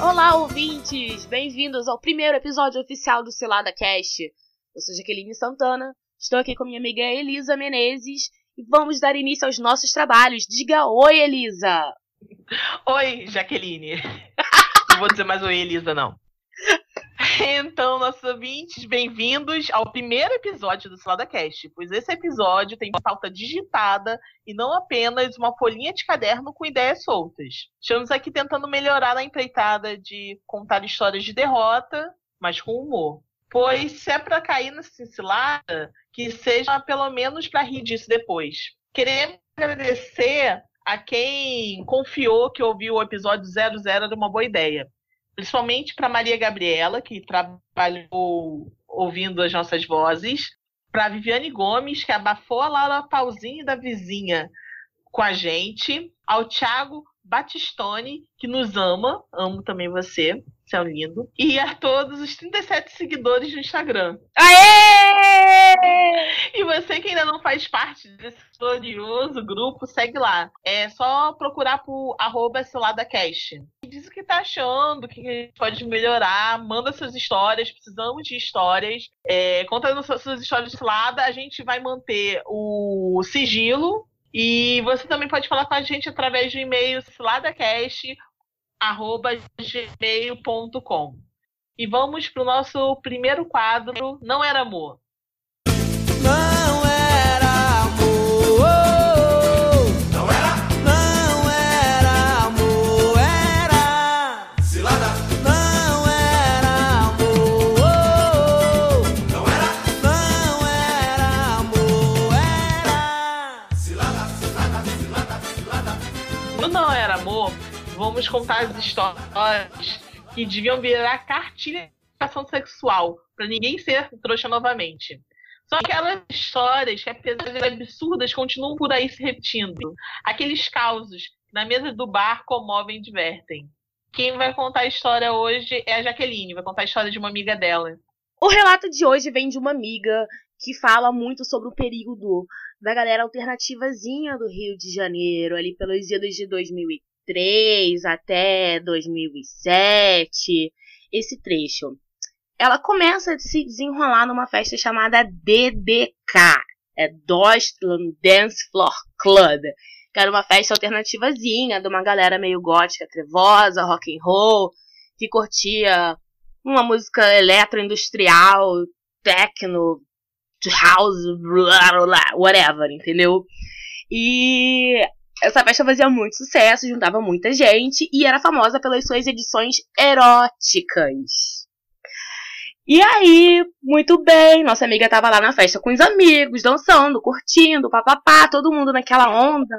Olá, ouvintes! Bem-vindos ao primeiro episódio oficial do Selada Cast. Eu sou Jaqueline Santana, estou aqui com minha amiga Elisa Menezes e vamos dar início aos nossos trabalhos. Diga oi, Elisa! Oi, Jaqueline. não vou dizer mais oi, Elisa, não. Então, nossos ouvintes, bem-vindos ao primeiro episódio do Salada Cast, pois esse episódio tem pauta digitada e não apenas uma folhinha de caderno com ideias soltas. Estamos aqui tentando melhorar a empreitada de contar histórias de derrota, mas com humor. Pois se é para cair nessa cilada, que seja pelo menos para rir disso depois. Queremos agradecer a quem confiou que ouviu o episódio 00 era uma boa ideia principalmente para Maria Gabriela, que trabalhou ouvindo as nossas vozes, para Viviane Gomes, que abafou a Laura Pauzinho da vizinha com a gente, ao Thiago Batistone, que nos ama, amo também você, um lindo, e a todos os 37 seguidores do Instagram. Aê! E você que ainda não faz parte desse glorioso grupo, segue lá. É só procurar por arroba Cash. Diz o que tá achando, o que a gente pode melhorar, manda suas histórias, precisamos de histórias. É, contando suas histórias de cilada, a gente vai manter o sigilo e você também pode falar com a gente através do e-mail ciladacast.gmail.com. E vamos para o nosso primeiro quadro, Não Era Amor. Vamos contar as histórias que deviam virar cartilha de educação sexual, para ninguém ser trouxa novamente. São aquelas histórias que, apesar de absurdas, continuam por aí se repetindo. Aqueles causos que na mesa do bar comovem e divertem. Quem vai contar a história hoje é a Jaqueline, vai contar a história de uma amiga dela. O relato de hoje vem de uma amiga que fala muito sobre o período da galera alternativazinha do Rio de Janeiro, ali pelos idos de 2003 até 2007, esse trecho. Ela começa a se desenrolar numa festa chamada DDK, é Deutschland Dance Floor Club, que era uma festa alternativazinha de uma galera meio gótica, trevosa, rock and roll, que curtia uma música eletroindustrial, techno, house, blá, blá, whatever, entendeu? E essa festa fazia muito sucesso, juntava muita gente e era famosa pelas suas edições eróticas. E aí, muito bem, nossa amiga tava lá na festa com os amigos, dançando, curtindo, papapá, todo mundo naquela onda.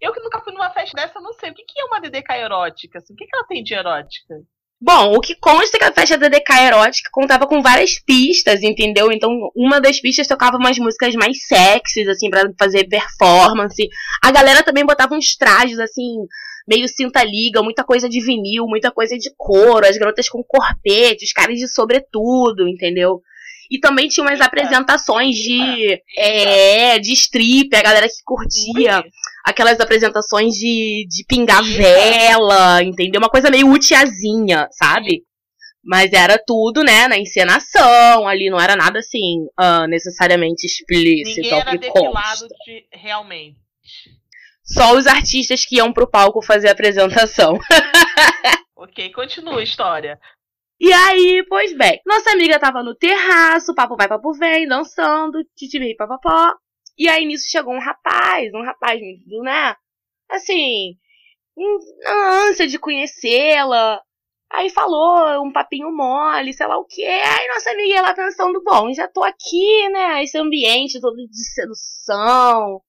Eu que nunca fui numa festa dessa, não sei. O que que é uma DDK erótica? assim? O que que ela tem de erótica? Bom, o que consta é que a festa da DK erótica contava com várias pistas, entendeu? Então, uma das pistas tocava umas músicas mais sexys, assim, pra fazer performance. A galera também botava uns trajes, assim, meio cinta-liga, muita coisa de vinil, muita coisa de couro, as garotas com corpete, os caras de sobretudo, entendeu? E também tinha umas apresentações de, é, de strip, a galera que curtia aquelas apresentações de, de pingar vela, entendeu? Uma coisa meio utiazinha, sabe? Mas era tudo, né, na encenação, ali não era nada assim, ah, necessariamente explícito, Ninguém era depilado de realmente. Só os artistas que iam pro palco fazer a apresentação. Ok, continua a história. E aí, pois bem, nossa amiga tava no terraço, papo vai, papo vem, dançando, titimi, papapó. E aí nisso chegou um rapaz, um rapaz né? Assim, na ânsia de conhecê-la. Aí falou um papinho mole, sei lá o quê. Aí nossa amiga lá pensando, bom, já tô aqui, né? Esse ambiente todo de sedução,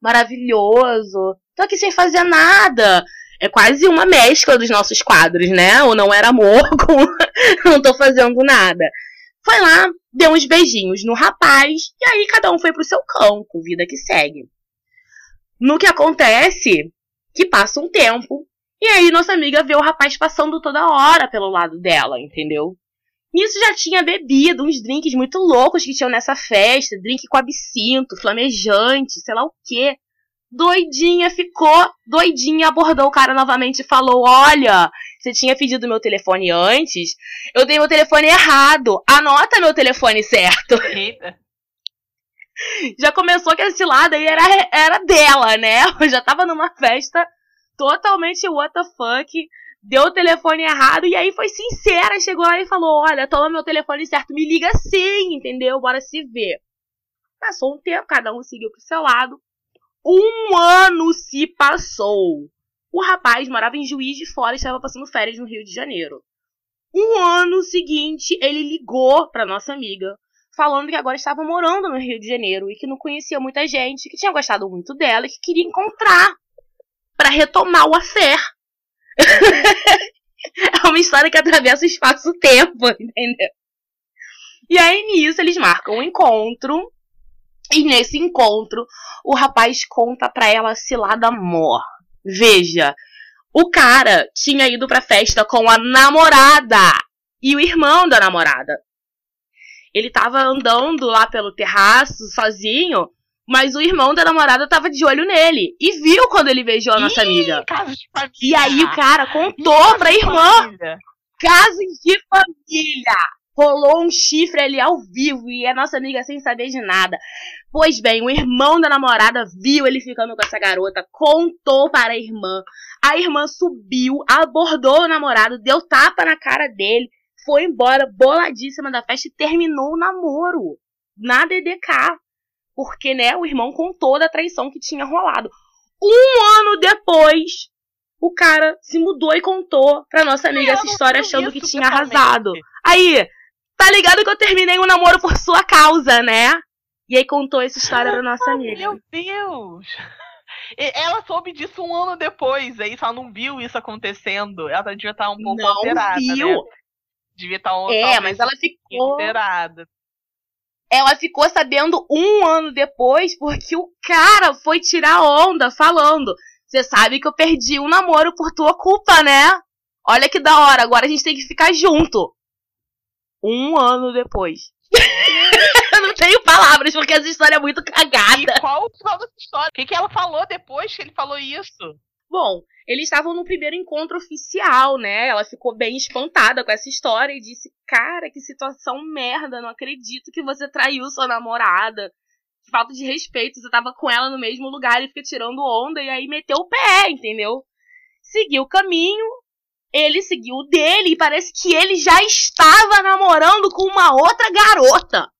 maravilhoso. Tô aqui sem fazer nada. É quase uma mescla dos nossos quadros, né? O não era amor com não tô fazendo nada. Foi lá, deu uns beijinhos no rapaz, e aí cada um foi pro seu campo, vida que segue. No que acontece, que passa um tempo, e aí nossa amiga vê o rapaz passando toda hora pelo lado dela, entendeu? Nisso já tinha bebido uns drinks muito loucos que tinham nessa festa. Drink com absinto, flamejante, sei lá o quê. Doidinha ficou, doidinha abordou o cara novamente e falou: Olha, você tinha pedido meu telefone antes, eu dei meu telefone errado. Anota meu telefone certo. Eita. Já começou que esse lado aí era, era dela, né? Eu já tava numa festa totalmente what the fuck. Deu o telefone errado e aí foi sincera. Chegou lá e falou: Olha, toma meu telefone certo, me liga sim, entendeu? Bora se ver. Passou um tempo, cada um seguiu pro seu lado. Um ano se passou. O rapaz morava em Juiz de Fora e estava passando férias no Rio de Janeiro. Um ano seguinte, ele ligou para nossa amiga, falando que agora estava morando no Rio de Janeiro e que não conhecia muita gente, que tinha gostado muito dela e que queria encontrar para retomar o affair. é uma história que atravessa o espaço-tempo, entendeu? E aí nisso eles marcam um encontro e nesse encontro, o rapaz conta pra ela a cilada mor. Veja, o cara tinha ido pra festa com a namorada e o irmão da namorada. Ele tava andando lá pelo terraço sozinho, mas o irmão da namorada tava de olho nele e viu quando ele beijou a nossa Ih, amiga. E aí o cara contou Caso pra irmã família. caso de família. Rolou um chifre ali ao vivo e a nossa amiga sem saber de nada. Pois bem, o irmão da namorada viu ele ficando com essa garota, contou para a irmã. A irmã subiu, abordou o namorado, deu tapa na cara dele, foi embora boladíssima da festa e terminou o namoro. Na DDK. Porque, né, o irmão contou da traição que tinha rolado. Um ano depois, o cara se mudou e contou pra nossa amiga essa história achando que tinha arrasado. Aí, tá ligado que eu terminei o namoro por sua causa, né? E aí contou essa história pra nossa amiga. Meu Deus! Ela soube disso um ano depois, aí só não viu isso acontecendo. Ela devia estar um pouco Não alterada, viu. né? Devia estar um É, mas ela um ficou. alterada. Ela ficou sabendo um ano depois porque o cara foi tirar onda falando. Você sabe que eu perdi um namoro por tua culpa, né? Olha que da hora, agora a gente tem que ficar junto. Um ano depois. eu não tenho palavras porque essa história é muito E cagada. qual o final dessa história? O que, que ela falou depois que ele falou isso? Bom, eles estavam no primeiro encontro oficial, né? Ela ficou bem espantada com essa história e disse: Cara, que situação merda, não acredito que você traiu sua namorada. Que falta de respeito, você tava com ela no mesmo lugar e fica tirando onda e aí meteu o pé, entendeu? Seguiu o caminho, ele seguiu o dele e parece que ele já estava namorando com uma outra garota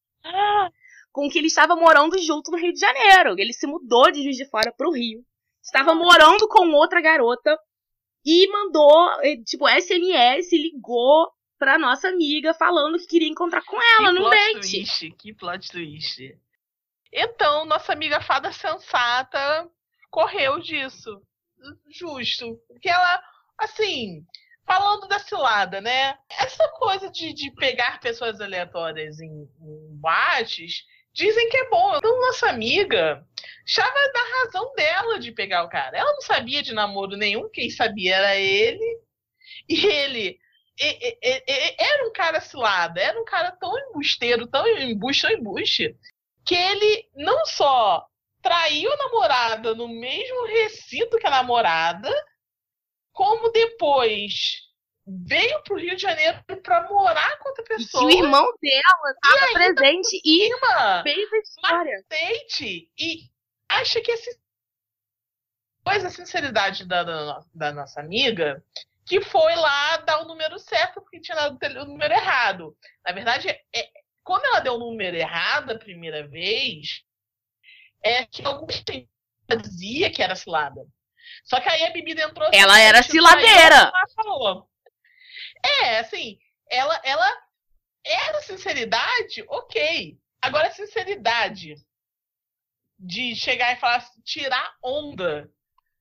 com que ele estava morando junto no Rio de Janeiro. Ele se mudou de Juiz de Fora pro Rio. Estava morando com outra garota e mandou, eh, tipo, SMS, ligou pra nossa amiga falando que queria encontrar com ela que num plot date. twist, que plot twist. Então, nossa amiga fada sensata correu disso. Justo. Porque ela, assim, falando da cilada, né? Essa coisa de, de pegar pessoas aleatórias em, em dizem que é bom. Então, nossa amiga estava na razão dela de pegar o cara. Ela não sabia de namoro nenhum, quem sabia era ele. E ele e- e- e- era um cara cilada, era um cara tão embusteiro, tão embuste, tão embuste, que ele não só traiu a namorada no mesmo recinto que a namorada, como depois veio pro Rio de Janeiro pra morar com outra E pessoa. o irmão dela estava presente e fez a história. e acha que esse pois a sinceridade da, da, da nossa amiga que foi lá dar o número certo porque tinha dado o número errado. Na verdade, é, quando ela deu o número errado a primeira vez, é que alguns dizia que era cilada. Só que aí a bebida entrou. assim, Ela era tipo, ciladeira. ela. É, assim, ela, ela era sinceridade, ok. Agora, sinceridade de chegar e falar, tirar onda,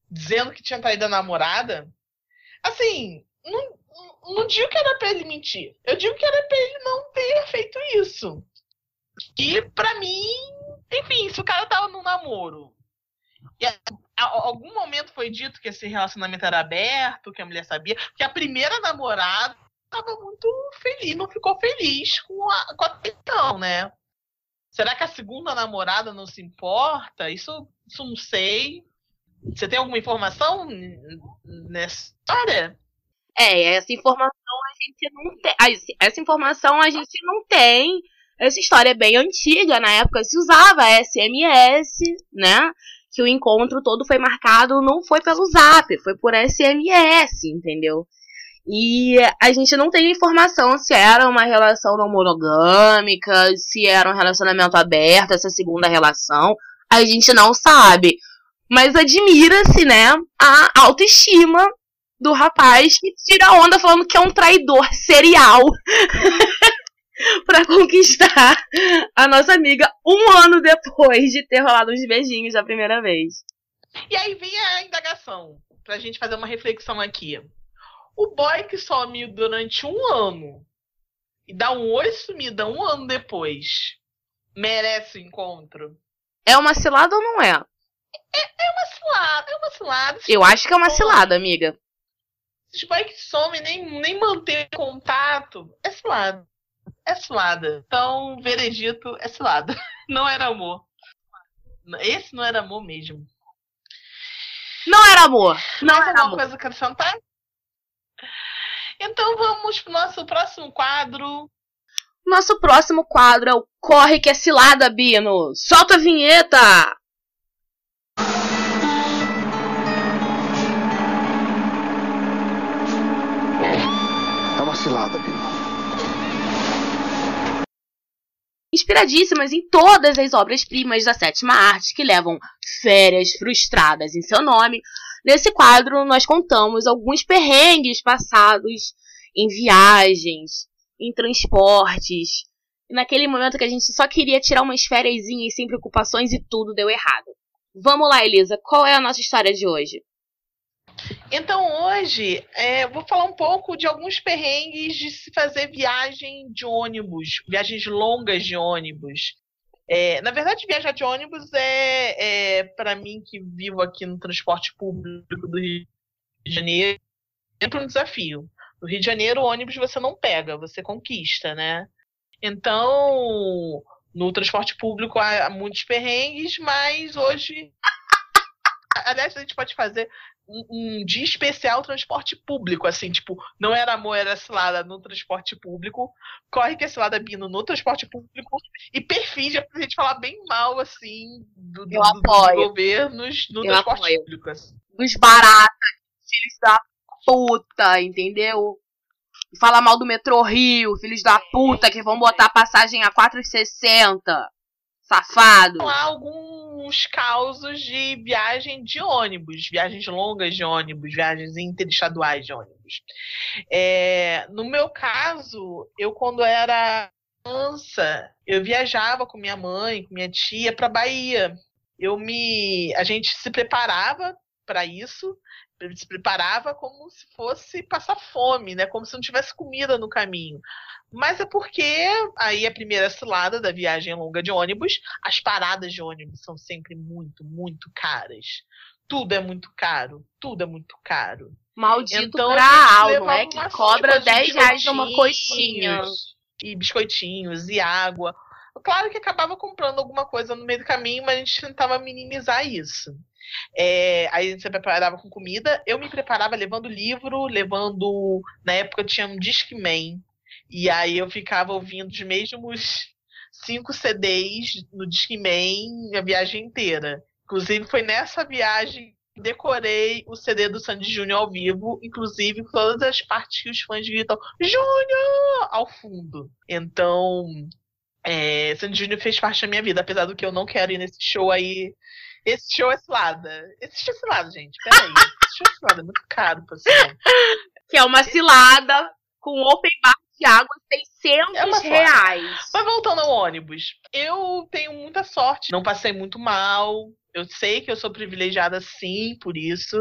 dizendo que tinha traído a namorada, assim, não, não- digo que era pra ele mentir. Eu digo que era pra ele não ter feito isso. E pra mim, enfim, se o cara tava num namoro. E algum momento foi dito que esse relacionamento era aberto, que a mulher sabia, que a primeira namorada estava muito feliz, não ficou feliz com a, com a questão, né? Será que a segunda namorada não se importa? Isso, isso não sei. Você tem alguma informação nessa história? É, essa informação a gente não tem. Essa informação a gente não tem. Essa história é bem antiga, na época se usava SMS, né? Que o encontro todo foi marcado, não foi pelo zap, foi por SMS, entendeu? E a gente não tem informação se era uma relação não monogâmica, se era um relacionamento aberto, essa segunda relação. A gente não sabe. Mas admira-se, né, a autoestima do rapaz que tira onda falando que é um traidor serial pra conquistar a nossa amiga um ano depois de ter rolado uns beijinhos da primeira vez. E aí vem a indagação, pra gente fazer uma reflexão aqui. O boy que some durante um ano e dá um oi sumida um ano depois, merece o encontro? É uma cilada ou não é? É uma cilada, é uma cilada. Eu acho que é uma cilada, amiga. Esses boy que some nem, nem manter contato, é cilada. É cilada. Então, veredito é cilada. Não era amor. Esse não era amor mesmo. Não era amor. Não Mais era alguma amor. coisa a acrescentar? Então vamos pro nosso próximo quadro. Nosso próximo quadro é o Corre que é cilada, Bino. Solta a vinheta! É uma cilada, Bino. Inspiradíssimas em todas as obras-primas da sétima arte que levam férias frustradas em seu nome. Nesse quadro, nós contamos alguns perrengues passados em viagens, em transportes, naquele momento que a gente só queria tirar umas férias sem preocupações e tudo deu errado. Vamos lá, Elisa, qual é a nossa história de hoje? Então hoje é, vou falar um pouco de alguns perrengues de se fazer viagem de ônibus, viagens longas de ônibus. É, na verdade, viajar de ônibus é, é para mim que vivo aqui no transporte público do Rio de Janeiro, sempre um desafio. No Rio de Janeiro, o ônibus você não pega, você conquista, né? Então, no transporte público há muitos perrengues, mas hoje. Aliás, a gente pode fazer um, um dia especial transporte público, assim, tipo, não era amor, era cilada no transporte público, corre que é cilada Bino no transporte público, e perfídia pra gente falar bem mal, assim, do, do, dos governos no Eu transporte apoio. público. assim. Dos baratas, filhos da puta, entendeu? Fala mal do metrô Rio, filhos da puta que vão botar passagem a 4,60. Safado. Há alguns causos de viagem de ônibus, viagens longas de ônibus, viagens interestaduais de ônibus. É, no meu caso, eu quando era criança, eu viajava com minha mãe, com minha tia para Bahia. Eu me, a gente se preparava para isso, se preparava como se fosse passar fome, né? Como se não tivesse comida no caminho. Mas é porque aí a primeira cilada da viagem longa de ônibus, as paradas de ônibus são sempre muito, muito caras. Tudo é muito caro, tudo é muito caro. Maldito Então, pra gente alma, levava é que cobra sopa de 10 reais numa coxinha. E biscoitinhos e água. Claro que acabava comprando alguma coisa no meio do caminho, mas a gente tentava minimizar isso. É, aí se preparava com comida. Eu me preparava levando livro, levando. Na época tinha um Discman. E aí eu ficava ouvindo os mesmos cinco CDs no Discman a viagem inteira. Inclusive, foi nessa viagem que decorei o CD do Sandy Júnior ao vivo, inclusive todas as partes que os fãs gritam Júnior ao fundo. Então, é, Sandy Júnior fez parte da minha vida, apesar do que eu não quero ir nesse show aí. Esse show é cilada. Esse show é cilada, gente. Peraí. Esse show é cilada, é muito caro, pessoal. Que é uma cilada com open bar de água 600 É reais. Mas voltando ao ônibus, eu tenho muita sorte. Não passei muito mal. Eu sei que eu sou privilegiada sim por isso,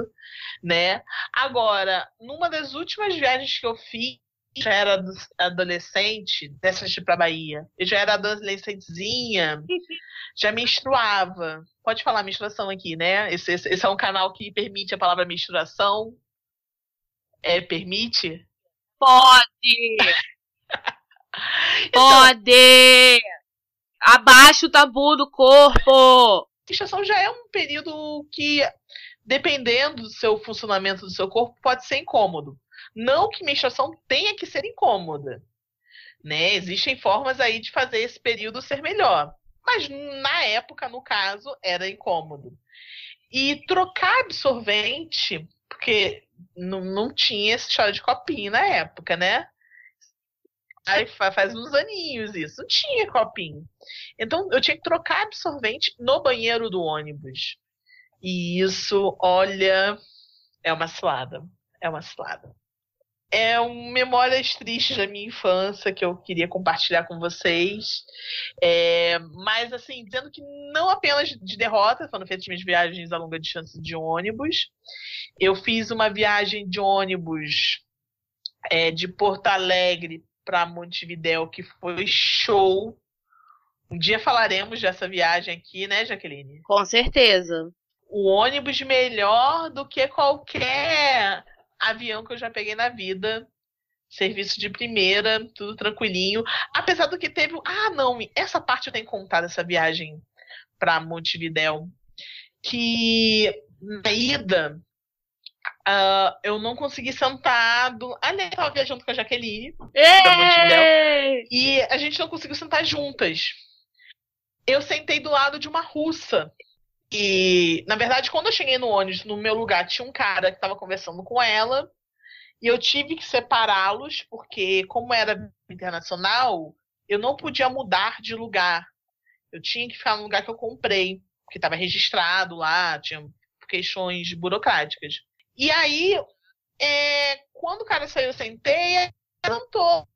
né? Agora, numa das últimas viagens que eu fiz, já era ado- adolescente, dessas de ir pra Bahia. Eu já era adolescentezinha, já menstruava. Pode falar menstruação aqui, né? Esse, esse- esse é um canal que permite a palavra menstruação. É, permite? pode! Então, Pode! Abaixa o tabu do corpo! menstruação já é um período que, dependendo do seu funcionamento do seu corpo, pode ser incômodo. Não que menstruação tenha que ser incômoda. Né? Existem formas aí de fazer esse período ser melhor. Mas na época, no caso, era incômodo. E trocar absorvente, porque não, não tinha essa história de copinho na época, né? Aí fa- faz uns aninhos isso. Não tinha copinho. Então eu tinha que trocar absorvente no banheiro do ônibus. E isso, olha, é uma cilada. É uma cilada. É um memórias tristes da minha infância que eu queria compartilhar com vocês. É, mas, assim, dizendo que não apenas de derrotas foram feitas minhas viagens a longa distância de ônibus. Eu fiz uma viagem de ônibus é, de Porto Alegre para Montevidéu, que foi show. Um dia falaremos dessa viagem aqui, né, Jaqueline? Com certeza. O ônibus melhor do que qualquer avião que eu já peguei na vida. Serviço de primeira, tudo tranquilinho. Apesar do que teve. Ah, não, essa parte eu tenho que contar dessa viagem para Montevidéu. Que na ida, ah, eu não consegui sentar. Do... Ah, né, eu tava viajando com a Jaqueline. Montevidéu. E a gente não conseguiu sentar juntas. Eu sentei do lado de uma russa. E, na verdade, quando eu cheguei no ônibus, no meu lugar tinha um cara que estava conversando com ela. E eu tive que separá-los, porque, como era internacional, eu não podia mudar de lugar. Eu tinha que ficar no lugar que eu comprei, porque estava registrado lá, tinha questões burocráticas. E aí, é, quando o cara saiu, eu sentei, cantou.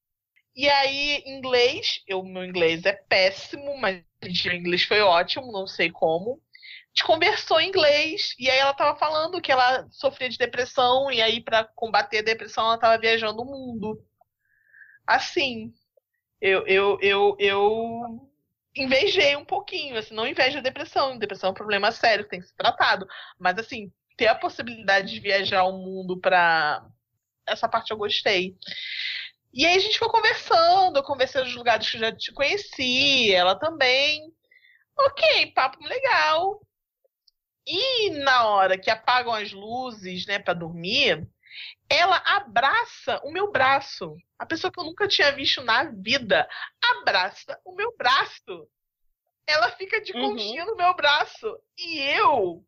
E aí, inglês, eu, meu inglês é péssimo, mas o inglês foi ótimo, não sei como. Gente conversou em inglês, e aí ela tava falando que ela sofria de depressão, e aí, para combater a depressão, ela tava viajando o mundo. Assim, eu, eu, eu, eu invejei um pouquinho, assim, não invejo a depressão. Depressão é um problema sério, que tem que ser tratado. Mas, assim, ter a possibilidade de viajar o mundo pra. Essa parte eu gostei. E aí a gente foi conversando, eu conversei nos lugares que eu já te conheci, ela também. Ok, papo legal. E na hora que apagam as luzes, né, para dormir, ela abraça o meu braço. A pessoa que eu nunca tinha visto na vida abraça o meu braço. Ela fica de Uhum. conchinha no meu braço. E eu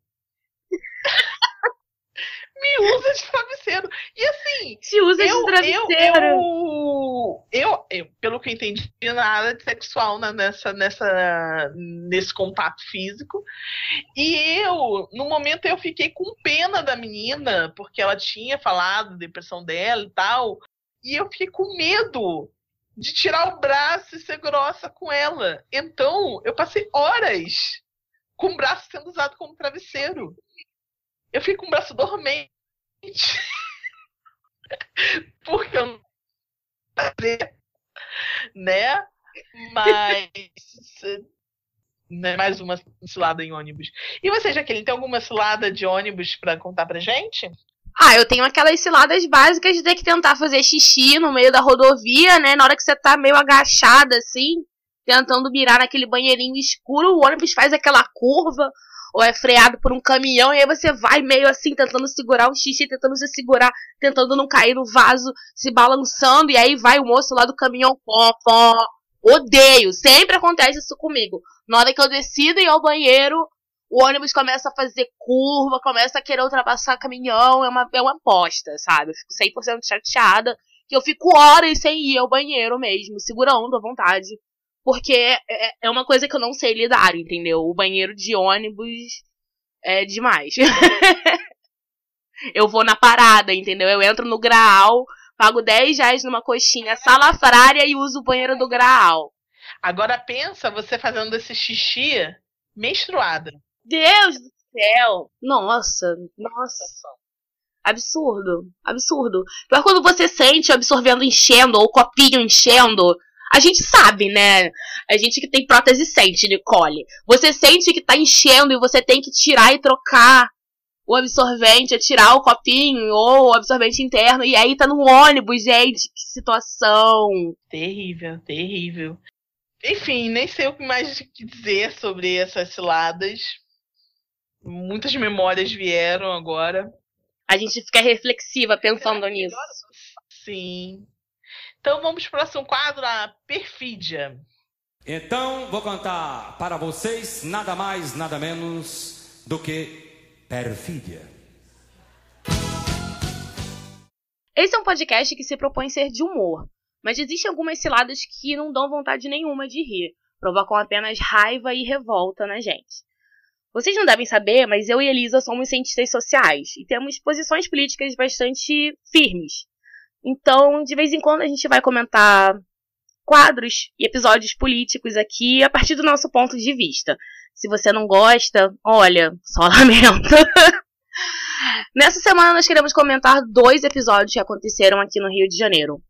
me usa de travesseiro. E assim, Se usa eu, de travesseiro. eu, eu, eu, pelo que eu entendi, nada de sexual né, nessa, nessa, nesse contato físico. E eu, no momento, eu fiquei com pena da menina, porque ela tinha falado da depressão dela e tal. E eu fiquei com medo de tirar o braço e ser grossa com ela. Então, eu passei horas com o braço sendo usado como travesseiro. Eu fiquei com o braço dormente. Porque eu não né? Mas né, mais uma cilada em ônibus. E você, Jaqueline, tem alguma cilada de ônibus pra contar pra gente? Ah, eu tenho aquelas ciladas básicas de ter que tentar fazer xixi no meio da rodovia, né? Na hora que você tá meio agachada, assim, tentando mirar naquele banheirinho escuro, o ônibus faz aquela curva, ou é freado por um caminhão, e aí você vai meio assim, tentando segurar o xixi, tentando se segurar, tentando não cair no vaso, se balançando, e aí vai o moço lá do caminhão, pó, pó. Odeio, sempre acontece isso comigo. Na hora que eu decido ir ao banheiro, o ônibus começa a fazer curva, começa a querer ultrapassar caminhão, é uma, é uma aposta, sabe? Eu fico 100% chateada, que eu fico horas sem ir ao banheiro mesmo, segurando à vontade. Porque é, é uma coisa que eu não sei lidar, entendeu? O banheiro de ônibus é demais. eu vou na parada, entendeu? Eu entro no Graal, pago 10 reais numa coxinha salafrária e uso o banheiro do Graal. Agora pensa você fazendo esse xixi menstruada. Deus do céu! Nossa, nossa. Absurdo, absurdo. Pior quando você sente absorvendo enchendo, ou copinho enchendo. A gente sabe, né? A gente que tem prótese sente, Nicole. Você sente que tá enchendo e você tem que tirar e trocar o absorvente, a tirar o copinho ou o absorvente interno, e aí tá no ônibus, gente, que situação. Terrível, terrível. Enfim, nem sei o que mais dizer sobre essas ciladas. Muitas memórias vieram agora. A gente fica reflexiva pensando nisso. Sim. Então vamos para o próximo quadro, a perfídia. Então vou contar para vocês nada mais, nada menos do que perfídia. Esse é um podcast que se propõe ser de humor, mas existem algumas ciladas que não dão vontade nenhuma de rir, provocam apenas raiva e revolta na gente. Vocês não devem saber, mas eu e Elisa somos cientistas sociais e temos posições políticas bastante firmes. Então, de vez em quando a gente vai comentar quadros e episódios políticos aqui a partir do nosso ponto de vista. Se você não gosta, olha, só lamento. Nessa semana nós queremos comentar dois episódios que aconteceram aqui no Rio de Janeiro.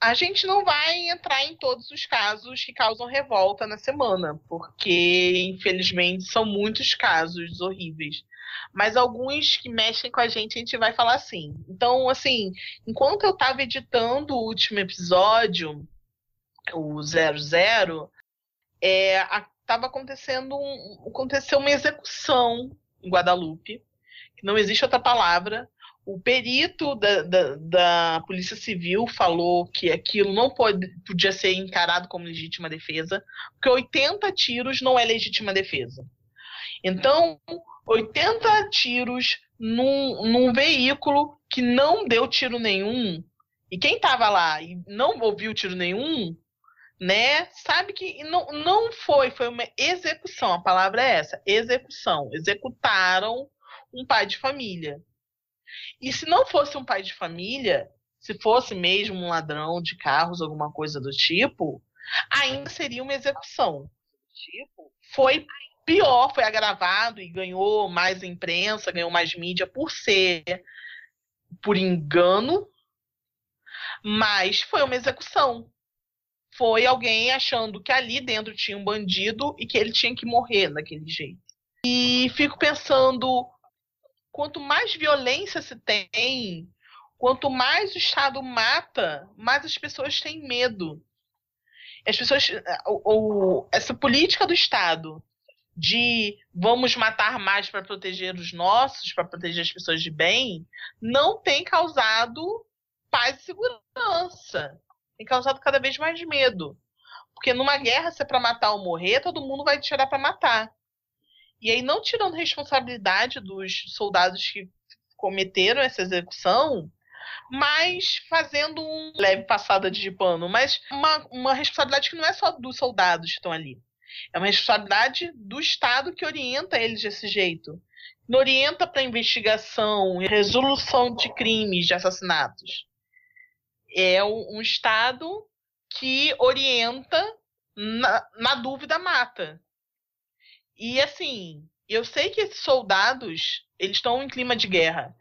A gente não vai entrar em todos os casos que causam revolta na semana, porque infelizmente são muitos casos horríveis. Mas alguns que mexem com a gente, a gente vai falar assim. Então, assim, enquanto eu estava editando o último episódio, o 00, é, estava acontecendo um, aconteceu uma execução em Guadalupe, que não existe outra palavra. O perito da, da, da Polícia Civil falou que aquilo não pode, podia ser encarado como legítima defesa, porque 80 tiros não é legítima defesa. Então, 80 tiros num, num veículo que não deu tiro nenhum, e quem estava lá e não ouviu tiro nenhum, né, sabe que não, não foi, foi uma execução, a palavra é essa, execução. Executaram um pai de família. E se não fosse um pai de família, se fosse mesmo um ladrão de carros, alguma coisa do tipo, ainda seria uma execução. Foi pior, foi agravado e ganhou mais imprensa, ganhou mais mídia por ser por engano, mas foi uma execução. Foi alguém achando que ali dentro tinha um bandido e que ele tinha que morrer daquele jeito. E fico pensando, quanto mais violência se tem, quanto mais o Estado mata, mais as pessoas têm medo. As pessoas, ou, essa política do Estado de vamos matar mais para proteger os nossos, para proteger as pessoas de bem, não tem causado paz e segurança. Tem causado cada vez mais medo. Porque numa guerra, se é para matar ou morrer, todo mundo vai tirar para matar. E aí, não tirando responsabilidade dos soldados que cometeram essa execução, mas fazendo um leve passada de pano, mas uma, uma responsabilidade que não é só dos soldados que estão ali. É uma responsabilidade do Estado que orienta eles desse jeito. Não orienta para investigação e resolução de crimes, de assassinatos. É um, Estado que orienta, na, na dúvida, mata. E assim, eu sei que esses soldados, eles estão em clima de guerra.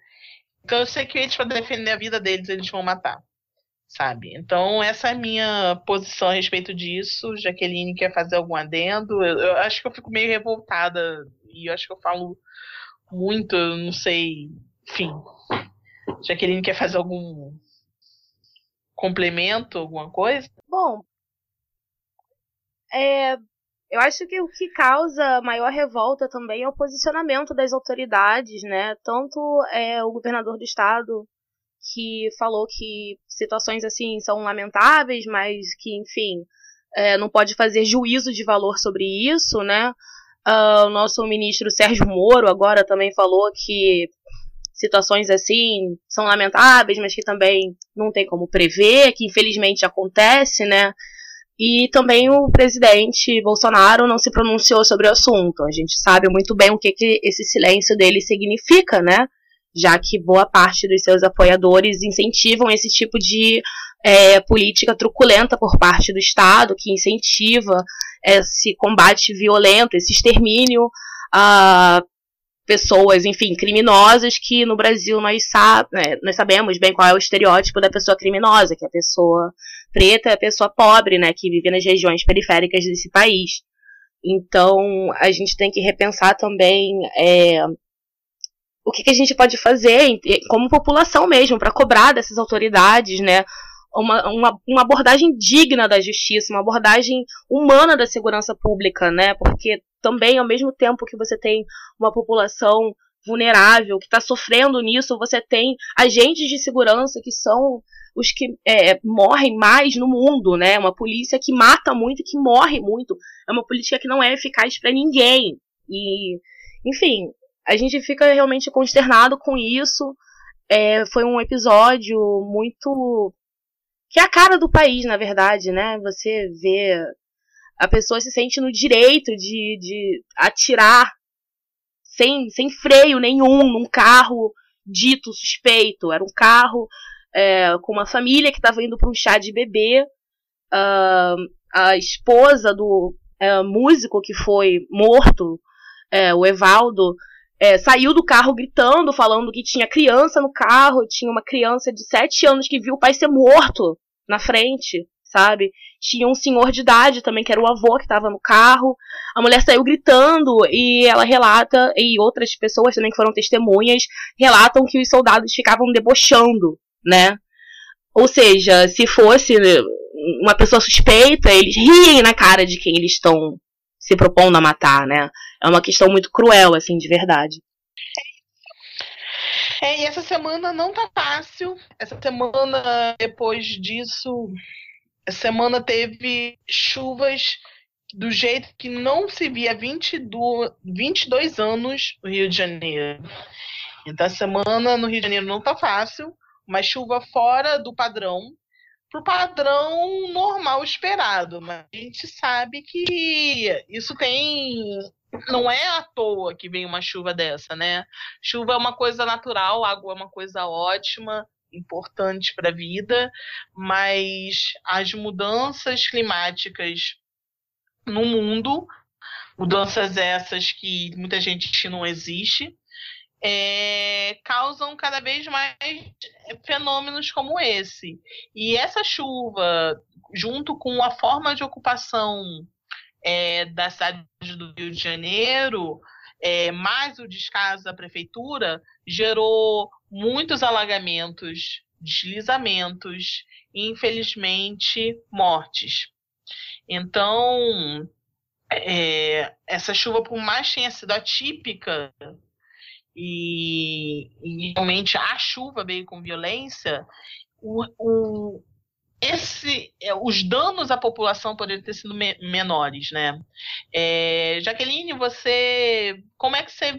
Então eu sei que eles, para defender a vida deles, eles vão matar. Sabe? Então, essa é a minha posição a respeito disso. Jaqueline quer fazer algum adendo? Eu, eu acho que eu fico meio revoltada. E eu acho que eu falo muito, eu não sei. Enfim. Jaqueline quer fazer algum complemento, alguma coisa? Bom, é, eu acho que o que causa maior revolta também é o posicionamento das autoridades, né? Tanto é, o governador do estado que falou que situações assim são lamentáveis, mas que, enfim, é, não pode fazer juízo de valor sobre isso, né? Uh, o nosso ministro Sérgio Moro agora também falou que situações assim são lamentáveis, mas que também não tem como prever, que infelizmente acontece, né? E também o presidente Bolsonaro não se pronunciou sobre o assunto. A gente sabe muito bem o que, que esse silêncio dele significa, né? Já que boa parte dos seus apoiadores incentivam esse tipo de é, política truculenta por parte do Estado, que incentiva esse combate violento, esse extermínio a pessoas, enfim, criminosas, que no Brasil nós, né, nós sabemos bem qual é o estereótipo da pessoa criminosa, que é a pessoa preta, é a pessoa pobre, né, que vive nas regiões periféricas desse país. Então, a gente tem que repensar também é, o que, que a gente pode fazer como população mesmo para cobrar dessas autoridades, né? Uma, uma, uma abordagem digna da justiça, uma abordagem humana da segurança pública, né? Porque também, ao mesmo tempo que você tem uma população vulnerável que está sofrendo nisso, você tem agentes de segurança que são os que é, morrem mais no mundo, né? Uma polícia que mata muito que morre muito. É uma política que não é eficaz para ninguém. E, enfim, a gente fica realmente consternado com isso. É, foi um episódio muito. que é a cara do país, na verdade, né? Você vê. A pessoa se sente no direito de, de atirar sem, sem freio nenhum num carro dito suspeito. Era um carro é, com uma família que estava indo para um chá de bebê. Ah, a esposa do é, músico que foi morto, é, o Evaldo, é, saiu do carro gritando, falando que tinha criança no carro, tinha uma criança de 7 anos que viu o pai ser morto na frente, sabe? Tinha um senhor de idade também, que era o avô que estava no carro. A mulher saiu gritando e ela relata, e outras pessoas também que foram testemunhas, relatam que os soldados ficavam debochando, né? Ou seja, se fosse uma pessoa suspeita, eles riem na cara de quem eles estão se propondo a matar, né? É uma questão muito cruel, assim, de verdade. É, e essa semana não tá fácil. Essa semana, depois disso, essa semana teve chuvas do jeito que não se via há 22, 22 anos no Rio de Janeiro. Então, a semana no Rio de Janeiro não tá fácil, mas chuva fora do padrão, pro padrão normal esperado. Mas a gente sabe que isso tem. Não é à toa que vem uma chuva dessa, né? Chuva é uma coisa natural, água é uma coisa ótima, importante para a vida, mas as mudanças climáticas no mundo, mudanças essas que muita gente não existe, é, causam cada vez mais fenômenos como esse. E essa chuva, junto com a forma de ocupação é, da cidade do Rio de Janeiro, é, mais o descaso da prefeitura, gerou muitos alagamentos, deslizamentos e, infelizmente, mortes. Então, é, essa chuva, por mais que tenha sido atípica, e, e realmente a chuva veio com violência, o, o, esse, é, os danos à população poderiam ter sido me menores, né? É, Jaqueline, você, como é que você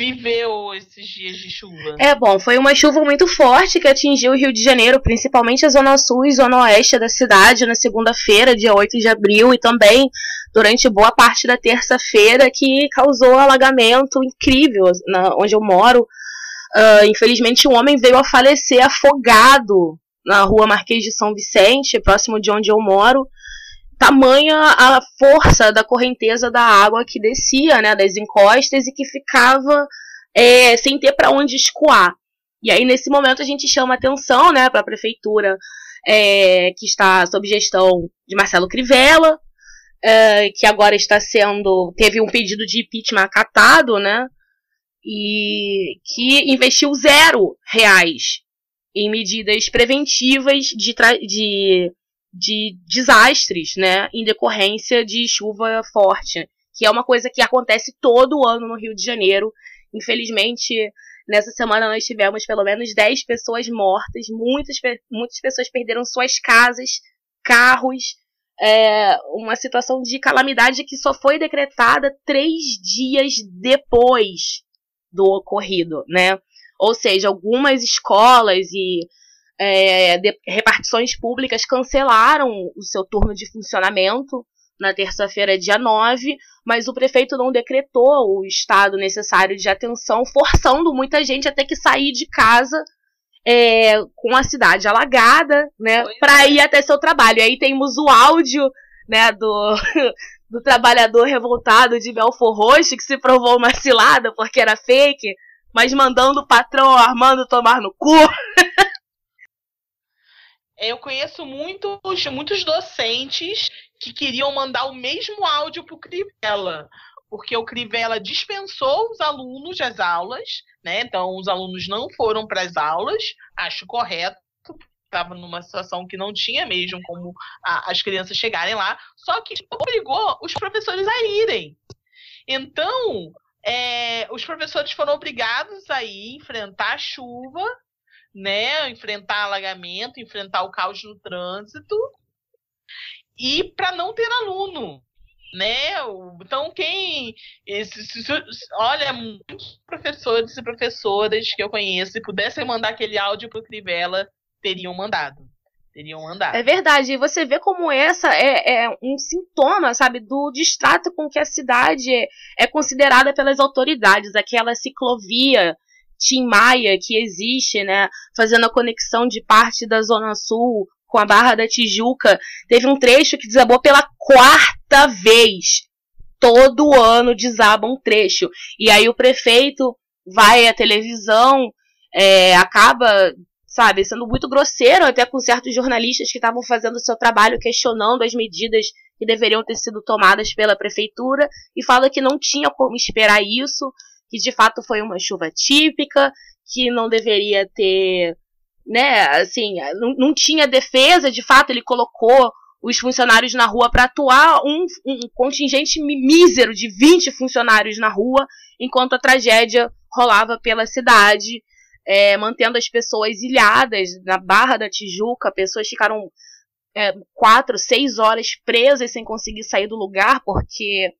viveu esses dias de chuva? É bom, foi uma chuva muito forte que atingiu o Rio de Janeiro, principalmente a zona sul e zona oeste da cidade, na segunda-feira, dia 8 de abril, e também durante boa parte da terça-feira, que causou alagamento incrível na, onde eu moro. Uh, infelizmente, um homem veio a falecer afogado na rua Marquês de São Vicente, próximo de onde eu moro. Tamanha a força da correnteza da água que descia, né, das encostas e que ficava é, sem ter para onde escoar. E aí, nesse momento, a gente chama atenção né, para a prefeitura é, que está sob gestão de Marcelo Crivella, é, que agora está sendo. teve um pedido de impeachment acatado, né? E que investiu zero reais em medidas preventivas de, de, de desastres, né? Em decorrência de chuva forte, que é uma coisa que acontece todo ano no Rio de Janeiro. Infelizmente, nessa semana nós tivemos pelo menos 10 pessoas mortas, muitas, muitas pessoas perderam suas casas, carros, é, uma situação de calamidade que só foi decretada três dias depois do ocorrido, né? Ou seja, algumas escolas e é, de, repartições públicas cancelaram o seu turno de funcionamento na terça-feira, dia 9, mas o prefeito não decretou o estado necessário de atenção, forçando muita gente a ter que sair de casa é, com a cidade alagada, né, para ir até seu trabalho. E aí temos o áudio, né, do, do trabalhador revoltado de Belfor Roxo, que se provou uma cilada porque era fake, mas mandando o patrão Armando tomar no cu. Eu conheço muitos, muitos docentes que queriam mandar o mesmo áudio pro Crivella. porque o Crivella dispensou os alunos das aulas, né? Então os alunos não foram para as aulas, acho correto. Estava numa situação que não tinha mesmo como a, as crianças chegarem lá, só que obrigou os professores a irem. Então, é, os professores foram obrigados a ir enfrentar a chuva, né? Enfrentar alagamento, enfrentar o caos no trânsito, e para não ter aluno né? Então, quem. Olha, muitos professores e professoras que eu conheço, se pudessem mandar aquele áudio pro Crivella, teriam mandado. Teriam mandado. É verdade. E você vê como essa é, é um sintoma, sabe, do distrato com que a cidade é, é considerada pelas autoridades. Aquela ciclovia Tim Maia que existe, né? Fazendo a conexão de parte da Zona Sul com a Barra da Tijuca, teve um trecho que desabou pela quarta vez. Todo ano desaba um trecho. E aí o prefeito vai à televisão, é, acaba, sabe, sendo muito grosseiro até com certos jornalistas que estavam fazendo o seu trabalho, questionando as medidas que deveriam ter sido tomadas pela prefeitura, e fala que não tinha como esperar isso, que de fato foi uma chuva típica, que não deveria ter né, assim, não, não tinha defesa, de fato, ele colocou os funcionários na rua para atuar, um, um contingente mísero de 20 funcionários na rua, enquanto a tragédia rolava pela cidade, é, mantendo as pessoas ilhadas na Barra da Tijuca, pessoas ficaram é, quatro, seis horas presas sem conseguir sair do lugar, porque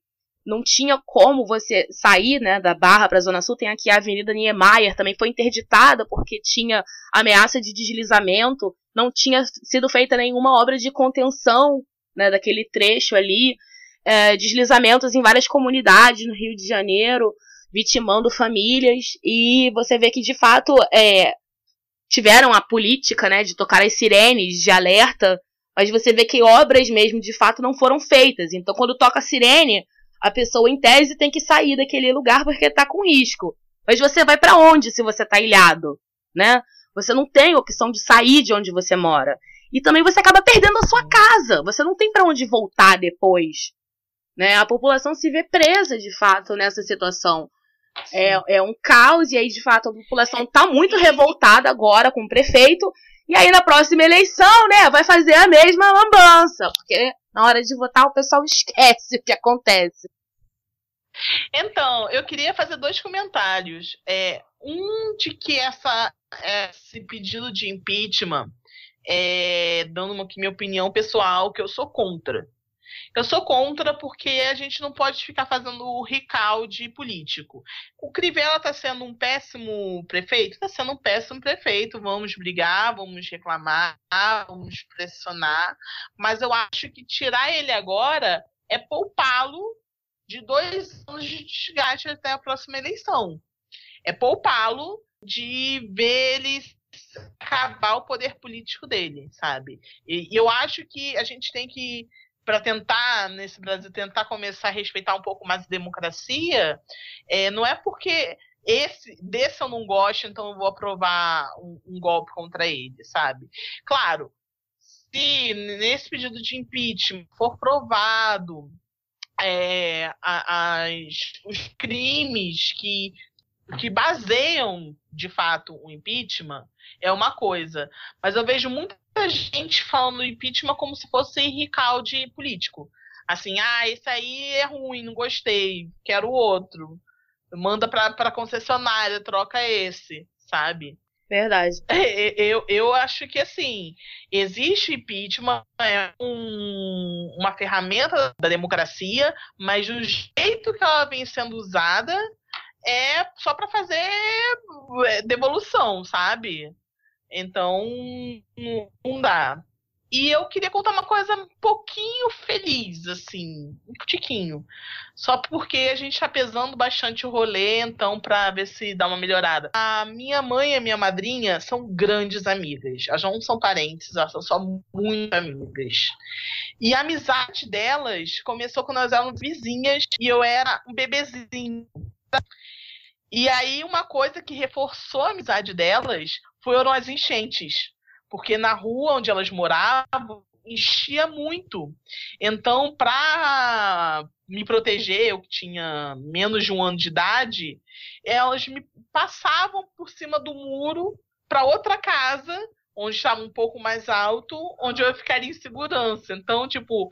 não tinha como você sair né, da Barra para a Zona Sul. Tem aqui a Avenida Niemeyer, também foi interditada porque tinha ameaça de deslizamento. Não tinha sido feita nenhuma obra de contenção né, daquele trecho ali. É, deslizamentos em várias comunidades no Rio de Janeiro, vitimando famílias. E você vê que, de fato, é, tiveram a política né, de tocar as sirenes de alerta, mas você vê que obras mesmo, de fato, não foram feitas. Então, quando toca a sirene a pessoa, em tese, tem que sair daquele lugar porque está com risco. Mas você vai para onde se você está ilhado, né? Você não tem opção de sair de onde você mora. E também você acaba perdendo a sua casa. Você não tem para onde voltar depois. Né? A população se vê presa, de fato, nessa situação. É, é um caos, e aí, de fato, a população está muito revoltada agora com o prefeito. E aí, na próxima eleição, né, vai fazer a mesma lambança. Porque na hora de votar, o pessoal esquece o que acontece. Então, eu queria fazer dois comentários. É, um de que essa, esse pedido de impeachment, é, dando uma, minha opinião pessoal, que eu sou contra. Eu sou contra porque a gente não pode ficar fazendo o recalde político. O Crivella está sendo um péssimo prefeito? Está sendo um péssimo prefeito. Vamos brigar, vamos reclamar, vamos pressionar. Mas eu acho que tirar ele agora é poupá-lo de dois anos de desgaste até a próxima eleição. É poupá-lo de ver ele acabar o poder político dele, sabe? E, e eu acho que a gente tem que para tentar, nesse Brasil, tentar começar a respeitar um pouco mais a democracia, é, não é porque esse desse eu não gosto, então eu vou aprovar um, um golpe contra ele, sabe? Claro, se nesse pedido de impeachment for provado é, as, os crimes que, que baseiam de fato o impeachment, é uma coisa. Mas eu vejo muita gente falando impeachment como se fosse recalde político. Assim, ah, esse aí é ruim, não gostei, quero outro. Manda pra, pra concessionária, troca esse, sabe? Verdade. Eu, eu acho que, assim, existe impeachment, é um, uma ferramenta da democracia, mas o jeito que ela vem sendo usada é só para fazer é, devolução, sabe? Então, não dá. E eu queria contar uma coisa um pouquinho feliz, assim, um tiquinho. Só porque a gente tá pesando bastante o rolê, então, pra ver se dá uma melhorada. A minha mãe e a minha madrinha são grandes amigas. Elas não são parentes, elas são só muito amigas. E a amizade delas começou quando nós éramos vizinhas e eu era um bebezinho. E aí, uma coisa que reforçou a amizade delas foram as enchentes. Porque na rua onde elas moravam, enchia muito. Então, para me proteger, eu que tinha menos de um ano de idade, elas me passavam por cima do muro para outra casa, onde estava um pouco mais alto, onde eu ficaria em segurança. Então, tipo,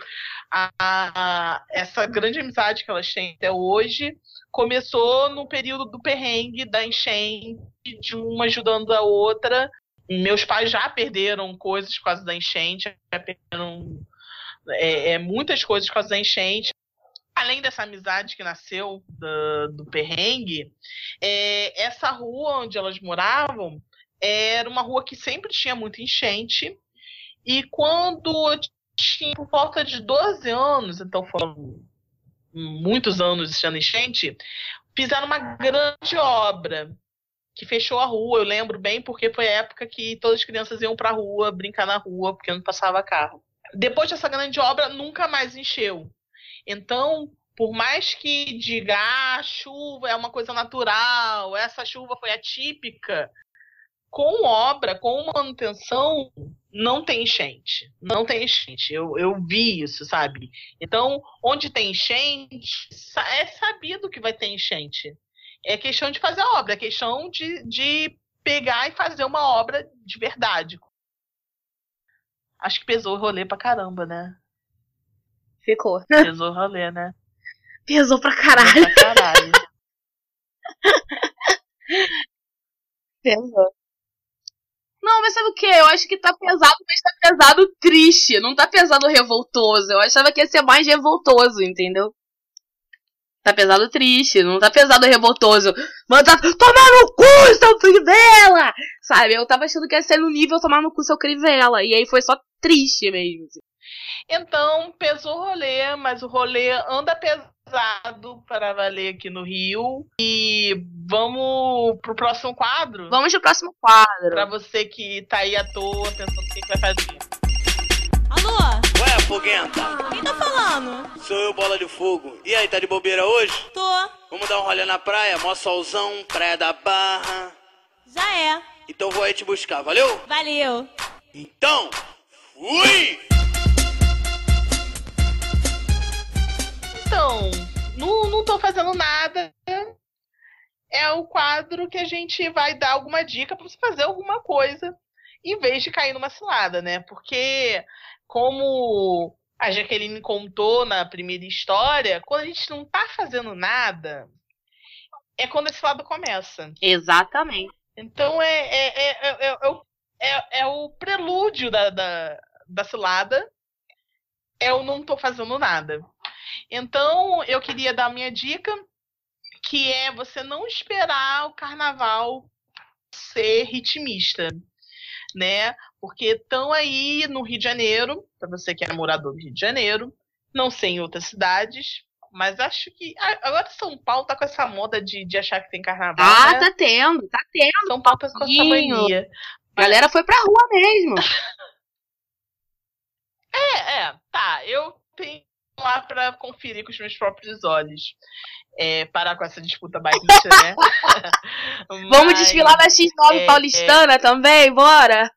a, a- essa grande amizade que elas têm até hoje começou no período do perrengue, da enchente, de uma ajudando a outra. Meus pais já perderam coisas por causa da enchente, já perderam é, é, muitas coisas por causa da enchente. Além dessa amizade que nasceu da- do perrengue, é, essa rua onde elas moravam era uma rua que sempre tinha muita enchente. E quando eu tinha por volta de 12 anos, então foram muitos anos sendo enchente, fizeram uma grande obra que fechou a rua. Eu lembro bem porque foi a época que todas as crianças iam pra rua brincar na rua porque não passava carro. Depois dessa grande obra, nunca mais encheu. Então, por mais que diga, ah, a chuva é uma coisa natural, essa chuva foi atípica, com obra, com manutenção, não tem enchente. Não tem enchente. Eu, eu vi isso, sabe? Então, onde tem enchente, é sabido que vai ter enchente. É questão de fazer a obra, é questão de, de pegar e fazer uma obra de verdade. Acho que pesou o rolê pra caramba, né? Ficou. Pesou o rolê, né? Pesou pra Pesou caralho. pra caralho. Pesou. Não, mas sabe o que? Eu acho que tá pesado, mas tá pesado triste. Não tá pesado revoltoso. Eu achava que ia ser mais revoltoso, entendeu? Tá pesado triste, não tá pesado revoltoso. Manda tomar no cu, seu crivela! Sabe? Eu tava achando que ia ser no nível tomar no cu, seu crivela. E aí foi só triste mesmo. assim. Então, pesou o rolê, mas o rolê anda pesado para valer aqui no Rio. E vamos pro próximo quadro? Vamos pro próximo quadro. Pra você que tá aí à toa pensando o que, que vai fazer. Alô? Ué, foguenta, Quem tá falando? sou eu, bola de fogo. E aí, tá de bobeira hoje? Tô. Vamos dar um rolê na praia, mó solzão, praia da barra. Já é. Então vou aí te buscar, valeu? Valeu. Então, fui! Então, não, não tô fazendo nada. É o quadro que a gente vai dar alguma dica pra você fazer alguma coisa em vez de cair numa cilada, né? Porque, como a Jaqueline contou na primeira história, quando a gente não tá fazendo nada, é quando esse lado começa. Exatamente. Então é, é, é, é, é, é o- é- é o prelúdio da, da, da cilada. É o não tô fazendo nada. Então eu queria dar a minha dica, que é você não esperar o carnaval ser ritmista, né? Porque estão aí no Rio de Janeiro, para você que é morador do Rio de Janeiro, não sei em outras cidades, mas acho que a- agora São Paulo tá com essa moda de, de achar que tem carnaval. Ah, né? tá tendo, tá tendo. São Paulo tá com essa mania. A galera foi pra rua mesmo. É, é, tá. Eu tenho lá pra conferir com os meus próprios olhos. É, parar com essa disputa bairrista, né? Vamos Mas, desfilar na X9 é, paulistana também, bora?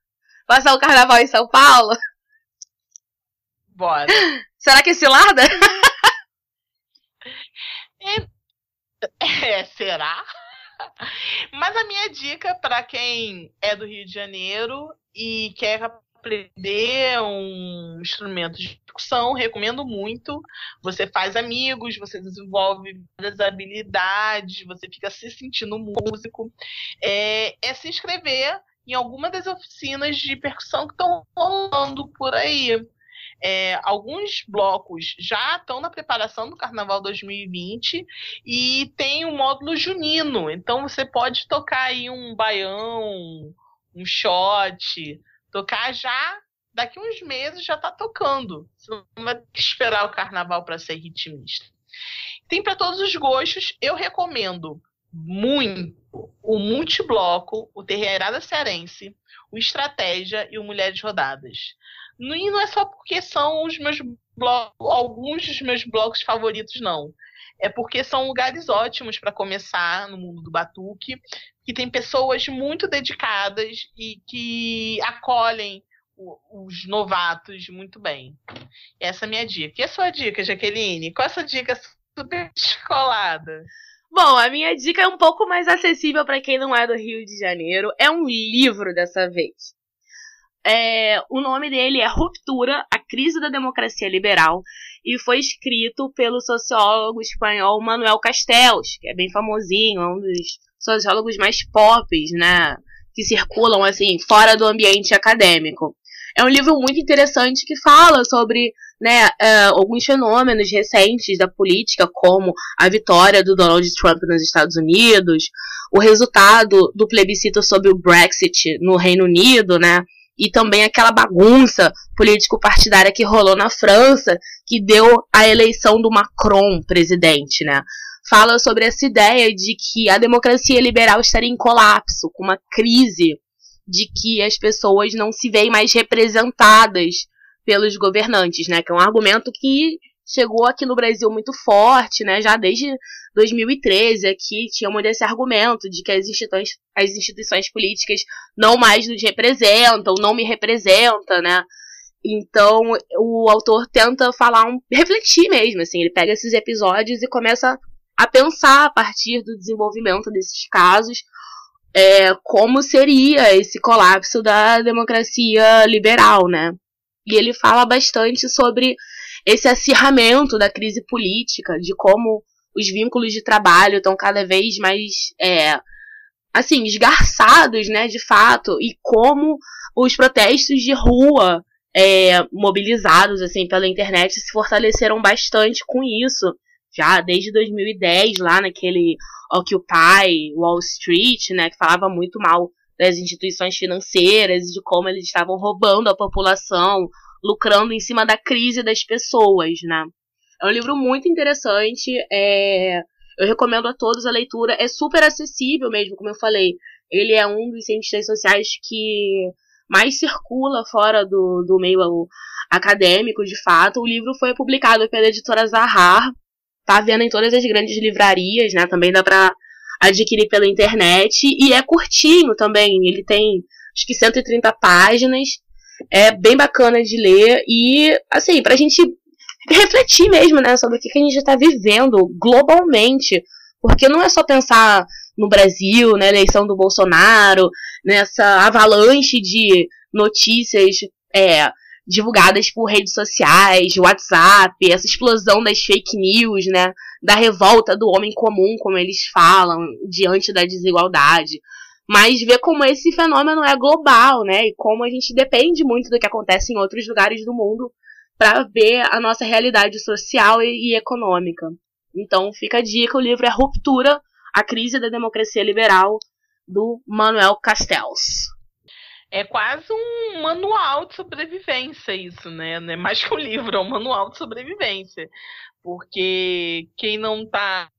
Passar o carnaval em São Paulo? Bora. Será que é cilada? É, será? Mas a minha dica pra quem é do Rio de Janeiro e quer aprender um instrumento de percussão, recomendo muito. Você faz amigos, você desenvolve várias habilidades, você fica se sentindo músico. É, é se inscrever em alguma das oficinas de percussão que estão rolando por aí. É, alguns blocos já estão na preparação do Carnaval 2020 e tem o módulo junino. Então você pode tocar aí um baião, um shot, tocar já daqui uns meses já tá tocando. Você não vai esperar o carnaval para ser ritmista. Tem para todos os gostos. Eu recomendo muito o multibloco, o Terreirada Cearense, o Estratégia e o Mulheres Rodadas. E não é só porque são os meus blocos, alguns dos meus blocos favoritos, não. É porque são lugares ótimos para começar no mundo do batuque, que tem pessoas muito dedicadas e que acolhem os novatos muito bem. Essa é a minha dica. E a sua dica, Jaqueline? Qual é a sua dica super descolada? Bom, a minha dica é um pouco mais acessível para quem não é do Rio de Janeiro. É um livro dessa vez. É, o nome dele é Ruptura, a crise da democracia liberal, e foi escrito pelo sociólogo espanhol Manuel Castells, que é bem famosinho, é um dos sociólogos mais pop, né, que circulam assim fora do ambiente acadêmico. É um livro muito interessante que fala sobre né, uh, alguns fenômenos recentes da política, como a vitória do Donald Trump nos Estados Unidos, o resultado do plebiscito sobre o Brexit no Reino Unido, né, e também aquela bagunça político-partidária que rolou na França, que deu a eleição do Macron presidente, né. Fala sobre essa ideia de que a democracia liberal estaria em colapso, com uma crise de que as pessoas não se veem mais representadas pelos governantes, né? Que é um argumento que chegou aqui no Brasil muito forte, né? Já desde 2013 aqui tínhamos esse argumento de que as instituições, as instituições políticas não mais nos representam, não me representam, né? Então o autor tenta falar um, refletir mesmo, assim, ele pega esses episódios e começa a pensar a partir do desenvolvimento desses casos é, como seria esse colapso da democracia liberal, né? E ele fala bastante sobre esse acirramento da crise política, de como os vínculos de trabalho estão cada vez mais, é, assim, esgarçados, né, de fato, e como os protestos de rua é, mobilizados, assim, pela internet se fortaleceram bastante com isso, já desde 2010, lá naquele Occupy Wall Street, né, que falava muito mal das instituições financeiras e de como eles estavam roubando a população, lucrando em cima da crise das pessoas, né. É um livro muito interessante, é... eu recomendo a todos a leitura, é super acessível mesmo, como eu falei. Ele é um dos cientistas sociais que mais circula fora do, do meio acadêmico, de fato. O livro foi publicado pela editora Zahar, tá vendo em todas as grandes livrarias, né? Também dá para adquirir pela internet e é curtinho também. Ele tem acho que 130 páginas. É bem bacana de ler e assim, pra gente refletir mesmo, né, sobre o que, a gente está vivendo globalmente, porque não é só pensar no Brasil, na eleição do Bolsonaro, nessa avalanche de notícias é, divulgadas por redes sociais, WhatsApp, essa explosão das fake news, né? Da revolta do homem comum, como eles falam, diante da desigualdade. Mas ver como esse fenômeno é global, né? E como a gente depende muito do que acontece em outros lugares do mundo para ver a nossa realidade social e, e econômica. Então fica a dica, o livro é Ruptura, a crise da democracia liberal, do Manuel Castells é quase um manual de sobrevivência isso, né? Não é mais que um livro, é um manual de sobrevivência. Porque quem não está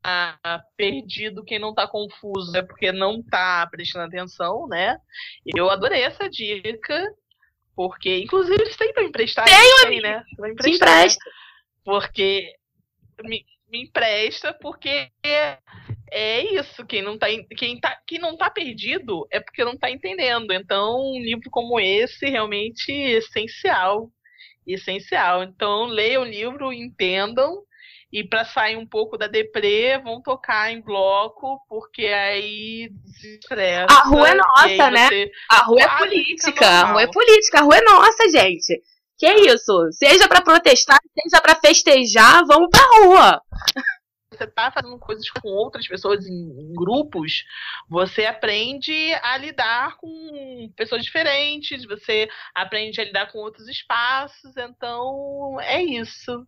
perdido, quem não está confuso é porque não está prestando atenção, né? Eu adorei essa dica, porque, inclusive, você tem para emprestar? Tenho, tem, né? Você vai emprestar. Te Porque me, me empresta, porque é isso, quem não tá, quem tá, quem não tá perdido é porque não tá entendendo. Então, um livro como esse realmente é essencial, essencial. Então, leiam o livro, entendam e para sair um pouco da deprê, vão tocar em bloco, porque aí desestressa. A rua é nossa, né? A rua é política, a rua é política, a rua é nossa, gente. Que isso? Seja para protestar, seja para festejar, vamos pra rua você está fazendo coisas com outras pessoas em, em, grupos, você aprende a lidar com pessoas diferentes, você aprende a lidar com outros espaços, então é isso.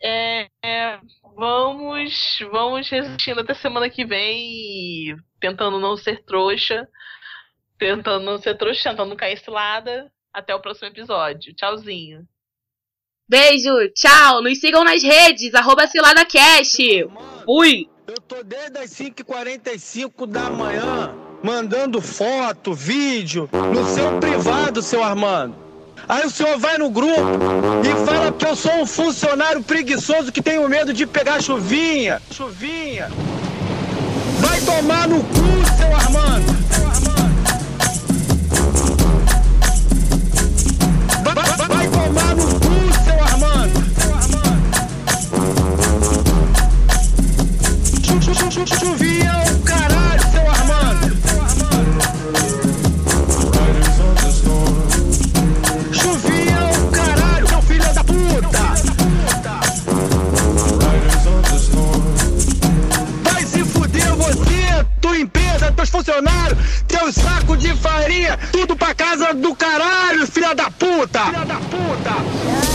É, é, vamos, vamos resistindo até semana que vem, tentando não ser trouxa, tentando não ser trouxa, tentando não cair. Até o próximo episódio. Tchauzinho. Beijo, tchau. Nos sigam nas redes, arroba CiladaCast. Fui. Eu tô desde as 5h45 da manhã mandando foto, vídeo no seu privado, seu Armando. Aí o senhor vai no grupo e fala que eu sou um funcionário preguiçoso que tenho medo de pegar chuvinha. Chuvinha. Vai tomar no cu, seu Armando. Seu Armando. Chu- Chovia o caralho, seu Armando. Chovia o caralho, seu filho da puta. Vai se fuder você, tua empresa, teus funcionários, teu saco de farinha, tudo pra casa do caralho, filha da puta. Filha da puta.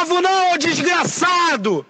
Escravo não, desgraçado.